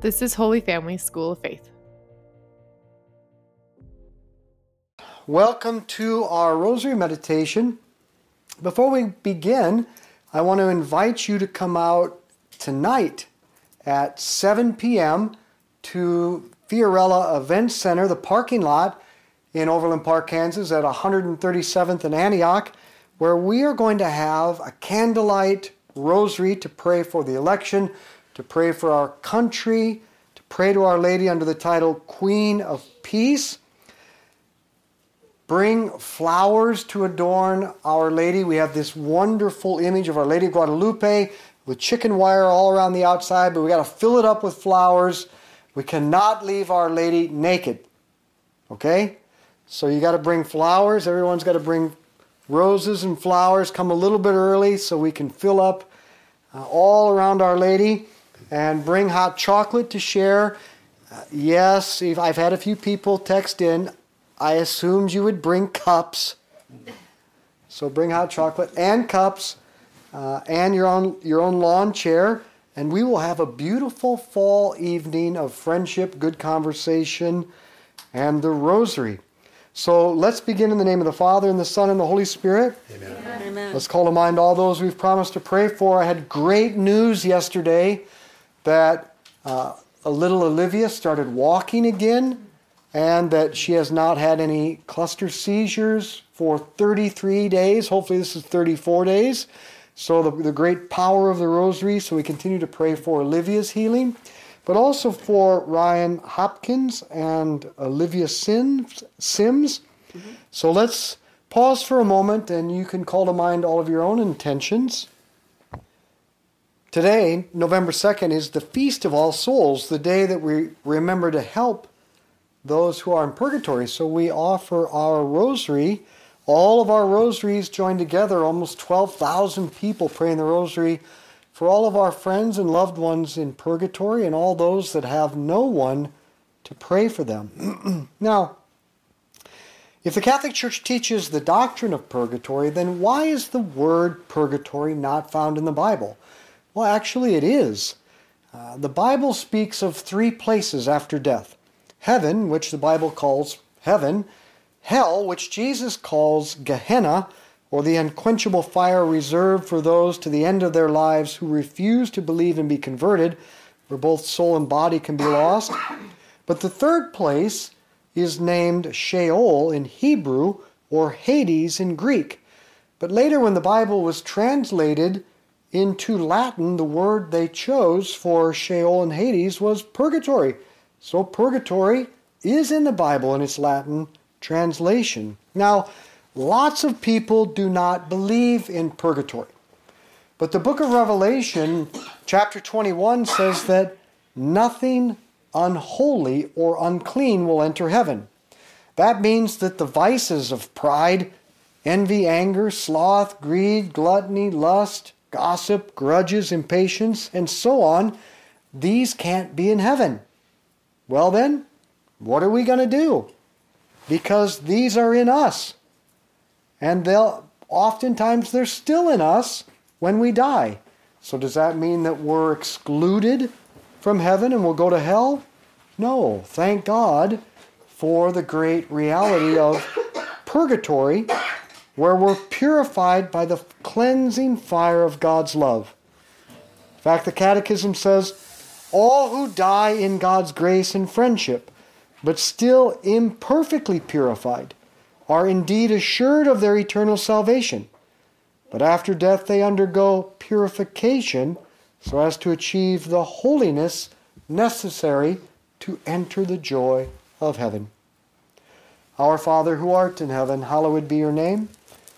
This is Holy Family School of Faith. Welcome to our Rosary Meditation. Before we begin, I want to invite you to come out tonight at 7 p.m. to Fiorella Event Center, the parking lot in Overland Park, Kansas, at 137th and Antioch, where we are going to have a candlelight rosary to pray for the election, to pray for our country, to pray to Our Lady under the title Queen of Peace. Bring flowers to adorn Our Lady. We have this wonderful image of Our Lady of Guadalupe with chicken wire all around the outside, but we got to fill it up with flowers. We cannot leave Our Lady naked. Okay? So you got to bring flowers. Everyone's got to bring roses and flowers. Come a little bit early so we can fill up uh, all around Our Lady and bring hot chocolate to share. Uh, yes, I've had a few people text in. I assumed you would bring cups. So bring hot chocolate and cups uh, and your own, your own lawn chair. And we will have a beautiful fall evening of friendship, good conversation, and the rosary. So let's begin in the name of the Father, and the Son, and the Holy Spirit. Amen. Amen. Let's call to mind all those we've promised to pray for. I had great news yesterday that uh, a little Olivia started walking again, and that she has not had any cluster seizures for 33 days. Hopefully, this is 34 days. So, the, the great power of the rosary. So, we continue to pray for Olivia's healing but also for Ryan Hopkins and Olivia Sims. Sims. Mm-hmm. So let's pause for a moment and you can call to mind all of your own intentions. Today, November 2nd, is the Feast of All Souls, the day that we remember to help those who are in purgatory. So we offer our rosary. All of our rosaries joined together, almost 12,000 people praying the rosary for all of our friends and loved ones in purgatory and all those that have no one to pray for them. now, if the Catholic Church teaches the doctrine of purgatory, then why is the word purgatory not found in the Bible? Well, actually, it is. Uh, the Bible speaks of three places after death heaven, which the Bible calls heaven, hell, which Jesus calls Gehenna, or the unquenchable fire reserved for those to the end of their lives who refuse to believe and be converted, where both soul and body can be lost. But the third place is named Sheol in Hebrew or Hades in Greek. But later, when the Bible was translated into Latin, the word they chose for Sheol and Hades was purgatory. So, purgatory is in the Bible in its Latin translation. Now, Lots of people do not believe in purgatory. But the book of Revelation, chapter 21, says that nothing unholy or unclean will enter heaven. That means that the vices of pride, envy, anger, sloth, greed, gluttony, lust, gossip, grudges, impatience, and so on, these can't be in heaven. Well, then, what are we going to do? Because these are in us and they'll oftentimes they're still in us when we die. So does that mean that we're excluded from heaven and we'll go to hell? No. Thank God for the great reality of purgatory where we're purified by the cleansing fire of God's love. In fact, the Catechism says, all who die in God's grace and friendship, but still imperfectly purified, are indeed assured of their eternal salvation, but after death they undergo purification so as to achieve the holiness necessary to enter the joy of heaven. Our Father who art in heaven, hallowed be your name.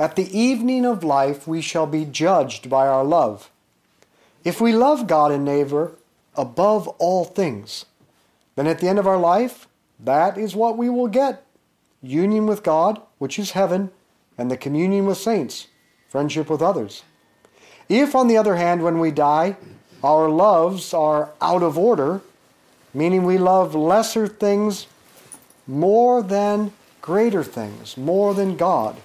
At the evening of life we shall be judged by our love. If we love God and neighbor above all things, then at the end of our life, that is what we will get union with God, which is heaven, and the communion with saints, friendship with others. If, on the other hand, when we die, our loves are out of order, meaning we love lesser things more than greater things, more than God,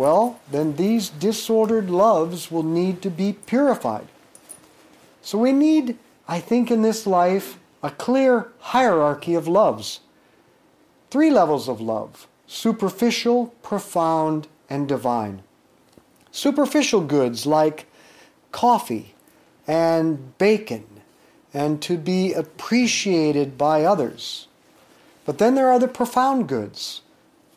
well, then these disordered loves will need to be purified. So we need, I think, in this life, a clear hierarchy of loves. Three levels of love superficial, profound, and divine. Superficial goods like coffee and bacon and to be appreciated by others. But then there are the profound goods,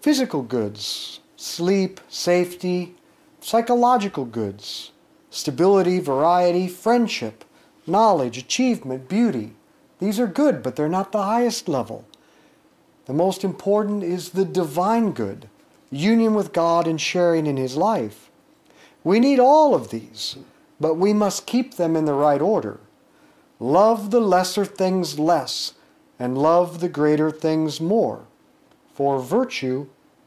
physical goods, sleep, safety, psychological goods, stability, variety, friendship, knowledge, achievement, beauty. These are good, but they're not the highest level. The most important is the divine good, union with God and sharing in His life. We need all of these, but we must keep them in the right order. Love the lesser things less, and love the greater things more, for virtue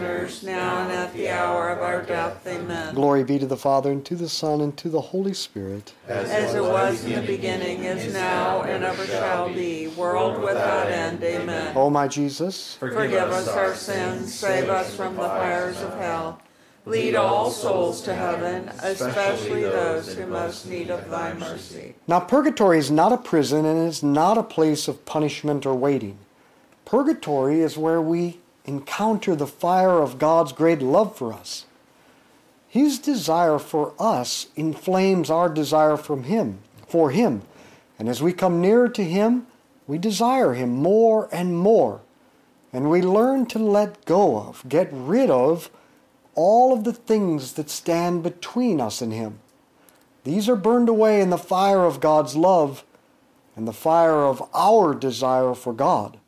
now and at the hour of our death. Amen. Glory be to the Father, and to the Son, and to the Holy Spirit. As it was in the beginning, is now, and ever shall be, world without end. Amen. O my Jesus, Forgive us our sins, save us from the fires of hell. Lead all souls to heaven, especially those who most need of thy mercy. Now, purgatory is not a prison and is not a place of punishment or waiting. Purgatory is where we encounter the fire of God's great love for us. His desire for us inflames our desire from him, for him. And as we come nearer to him, we desire him more and more. And we learn to let go of, get rid of all of the things that stand between us and him. These are burned away in the fire of God's love and the fire of our desire for God.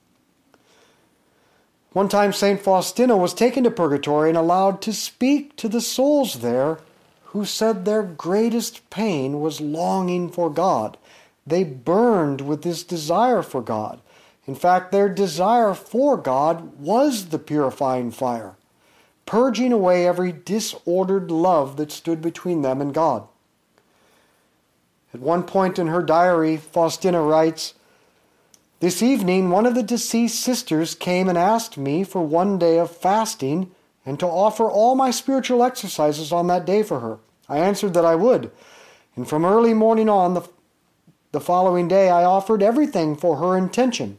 One time, St. Faustina was taken to purgatory and allowed to speak to the souls there who said their greatest pain was longing for God. They burned with this desire for God. In fact, their desire for God was the purifying fire, purging away every disordered love that stood between them and God. At one point in her diary, Faustina writes, This evening, one of the deceased sisters came and asked me for one day of fasting and to offer all my spiritual exercises on that day for her. I answered that I would, and from early morning on the, the following day, I offered everything for her intention.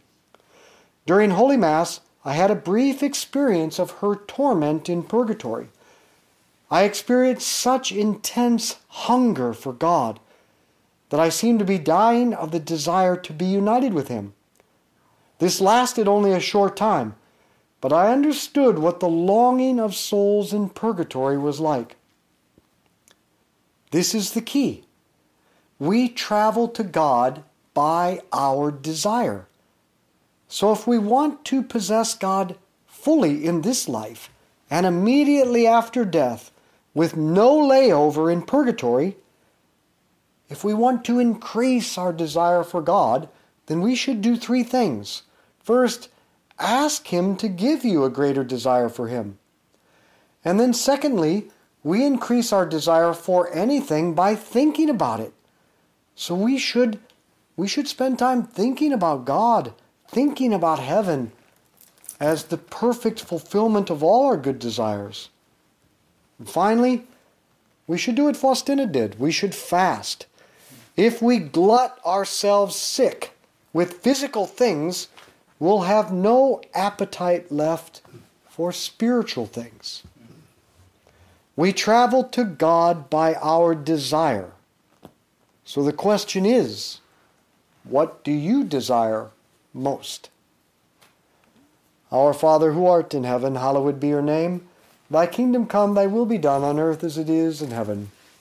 During Holy Mass, I had a brief experience of her torment in purgatory. I experienced such intense hunger for God that I seemed to be dying of the desire to be united with Him. This lasted only a short time, but I understood what the longing of souls in purgatory was like. This is the key. We travel to God by our desire. So if we want to possess God fully in this life and immediately after death with no layover in purgatory, if we want to increase our desire for God, then we should do three things. First, ask Him to give you a greater desire for Him. And then, secondly, we increase our desire for anything by thinking about it. So we should, we should spend time thinking about God, thinking about heaven as the perfect fulfillment of all our good desires. And finally, we should do what Faustina did. We should fast. If we glut ourselves sick with physical things, we'll have no appetite left for spiritual things. We travel to God by our desire. So the question is what do you desire most? Our Father who art in heaven, hallowed be your name. Thy kingdom come, thy will be done on earth as it is in heaven.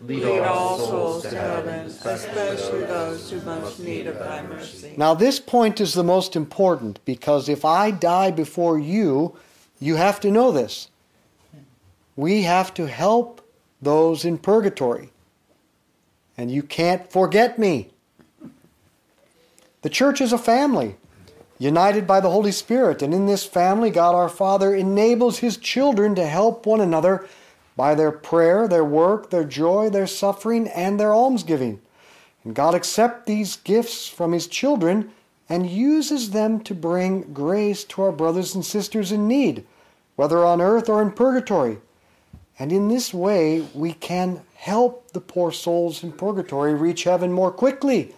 Lead all souls to heaven, especially those who most need of thy mercy. Now, this point is the most important because if I die before you, you have to know this. We have to help those in purgatory. And you can't forget me. The church is a family, united by the Holy Spirit. And in this family, God our Father enables his children to help one another by their prayer, their work, their joy, their suffering, and their almsgiving. And God accepts these gifts from His children and uses them to bring grace to our brothers and sisters in need, whether on earth or in purgatory. And in this way, we can help the poor souls in purgatory reach heaven more quickly.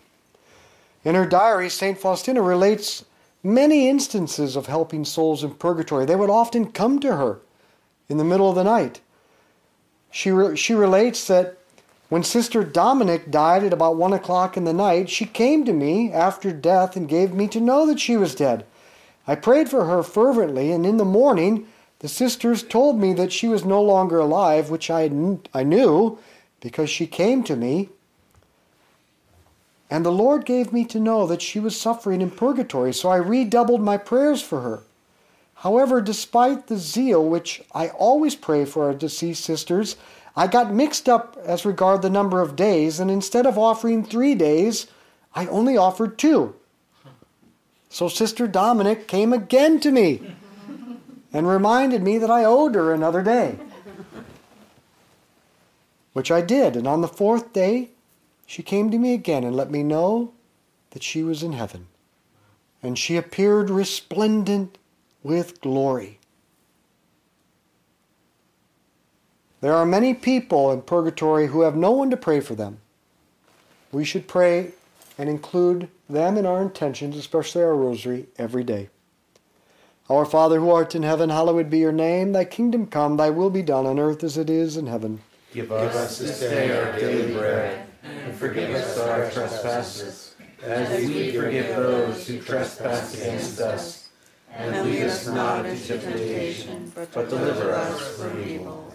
In her diary, St. Faustina relates many instances of helping souls in purgatory. They would often come to her in the middle of the night. She, re- she relates that when Sister Dominic died at about one o'clock in the night, she came to me after death and gave me to know that she was dead. I prayed for her fervently, and in the morning the sisters told me that she was no longer alive, which I, I knew because she came to me. And the Lord gave me to know that she was suffering in purgatory, so I redoubled my prayers for her. However, despite the zeal which I always pray for our deceased sisters, I got mixed up as regard the number of days, and instead of offering three days, I only offered two. So Sister Dominic came again to me and reminded me that I owed her another day. Which I did, and on the fourth day, she came to me again and let me know that she was in heaven. And she appeared resplendent with glory. There are many people in purgatory who have no one to pray for them. We should pray and include them in our intentions, especially our rosary, every day. Our Father who art in heaven, hallowed be your name. Thy kingdom come, thy will be done on earth as it is in heaven. Give us this day our daily bread, and forgive us our trespasses, as we forgive those who trespass against us. And lead us not into temptation, but deliver us from evil.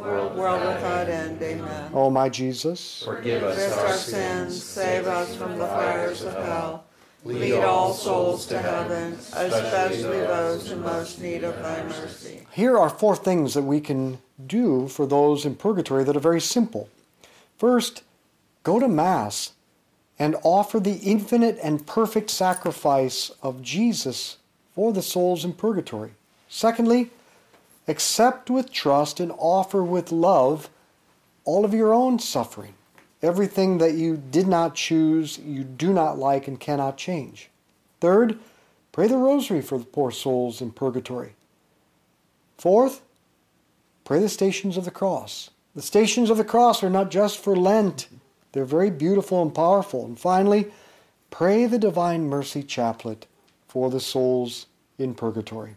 world without end. Amen. O my Jesus, Forgive Forgive us our sins, save us from the fires of hell. Lead all souls to heaven, especially those in most need of thy mercy. here are four things that we can do for those in purgatory that are very simple. First, go to Mass and offer the infinite and perfect sacrifice of Jesus for the souls in purgatory. Secondly, accept with trust and offer with love all of your own suffering, everything that you did not choose, you do not like, and cannot change. Third, pray the rosary for the poor souls in purgatory. Fourth, pray the stations of the cross. The stations of the cross are not just for Lent, they're very beautiful and powerful. And finally, pray the Divine Mercy Chaplet for the souls in purgatory.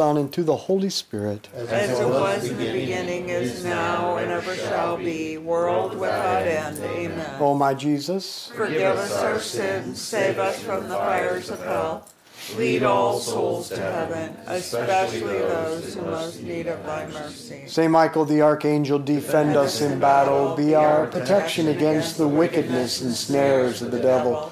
and to the Holy Spirit. As it was in the beginning, is now, and ever shall be, world without end. Amen. O my Jesus, Forgive us our sins, save us from the fires of hell. Lead all souls to heaven, especially those who most need of thy mercy. Saint Michael the Archangel, defend us in battle. Be our protection against the wickedness and snares of the devil.